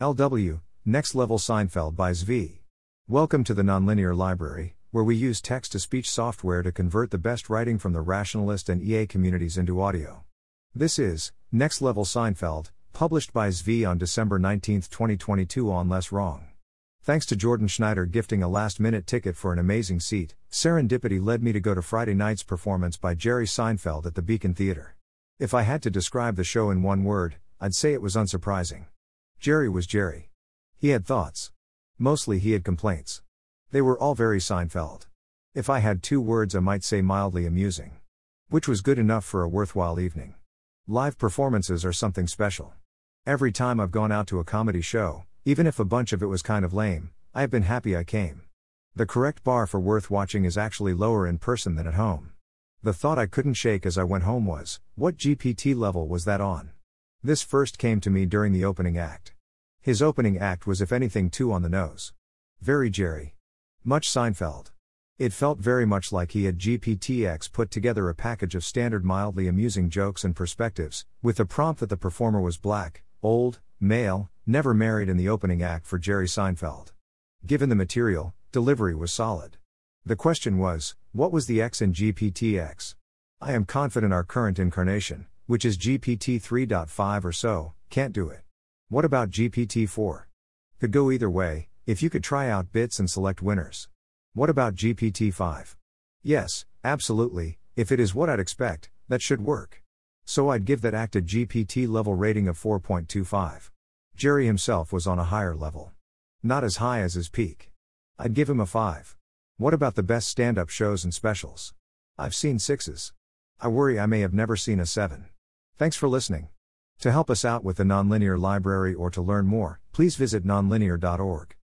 LW, Next Level Seinfeld by Zvi. Welcome to the Nonlinear Library, where we use text to speech software to convert the best writing from the rationalist and EA communities into audio. This is Next Level Seinfeld, published by Zvi on December 19, 2022 on Less Wrong. Thanks to Jordan Schneider gifting a last minute ticket for an amazing seat, serendipity led me to go to Friday night's performance by Jerry Seinfeld at the Beacon Theater. If I had to describe the show in one word, I'd say it was unsurprising. Jerry was Jerry. He had thoughts. Mostly he had complaints. They were all very Seinfeld. If I had two words, I might say mildly amusing. Which was good enough for a worthwhile evening. Live performances are something special. Every time I've gone out to a comedy show, even if a bunch of it was kind of lame, I have been happy I came. The correct bar for worth watching is actually lower in person than at home. The thought I couldn't shake as I went home was, what GPT level was that on? This first came to me during the opening act. His opening act was, if anything, too on the nose. Very Jerry. Much Seinfeld. It felt very much like he had GPTX put together a package of standard mildly amusing jokes and perspectives, with the prompt that the performer was black, old, male, never married in the opening act for Jerry Seinfeld. Given the material, delivery was solid. The question was, what was the X in GPTX? I am confident our current incarnation, which is GPT 3.5 or so, can't do it. What about GPT 4? Could go either way, if you could try out bits and select winners. What about GPT 5? Yes, absolutely, if it is what I'd expect, that should work. So I'd give that act a GPT level rating of 4.25. Jerry himself was on a higher level. Not as high as his peak. I'd give him a 5. What about the best stand up shows and specials? I've seen sixes. I worry I may have never seen a 7. Thanks for listening. To help us out with the Nonlinear Library or to learn more, please visit nonlinear.org.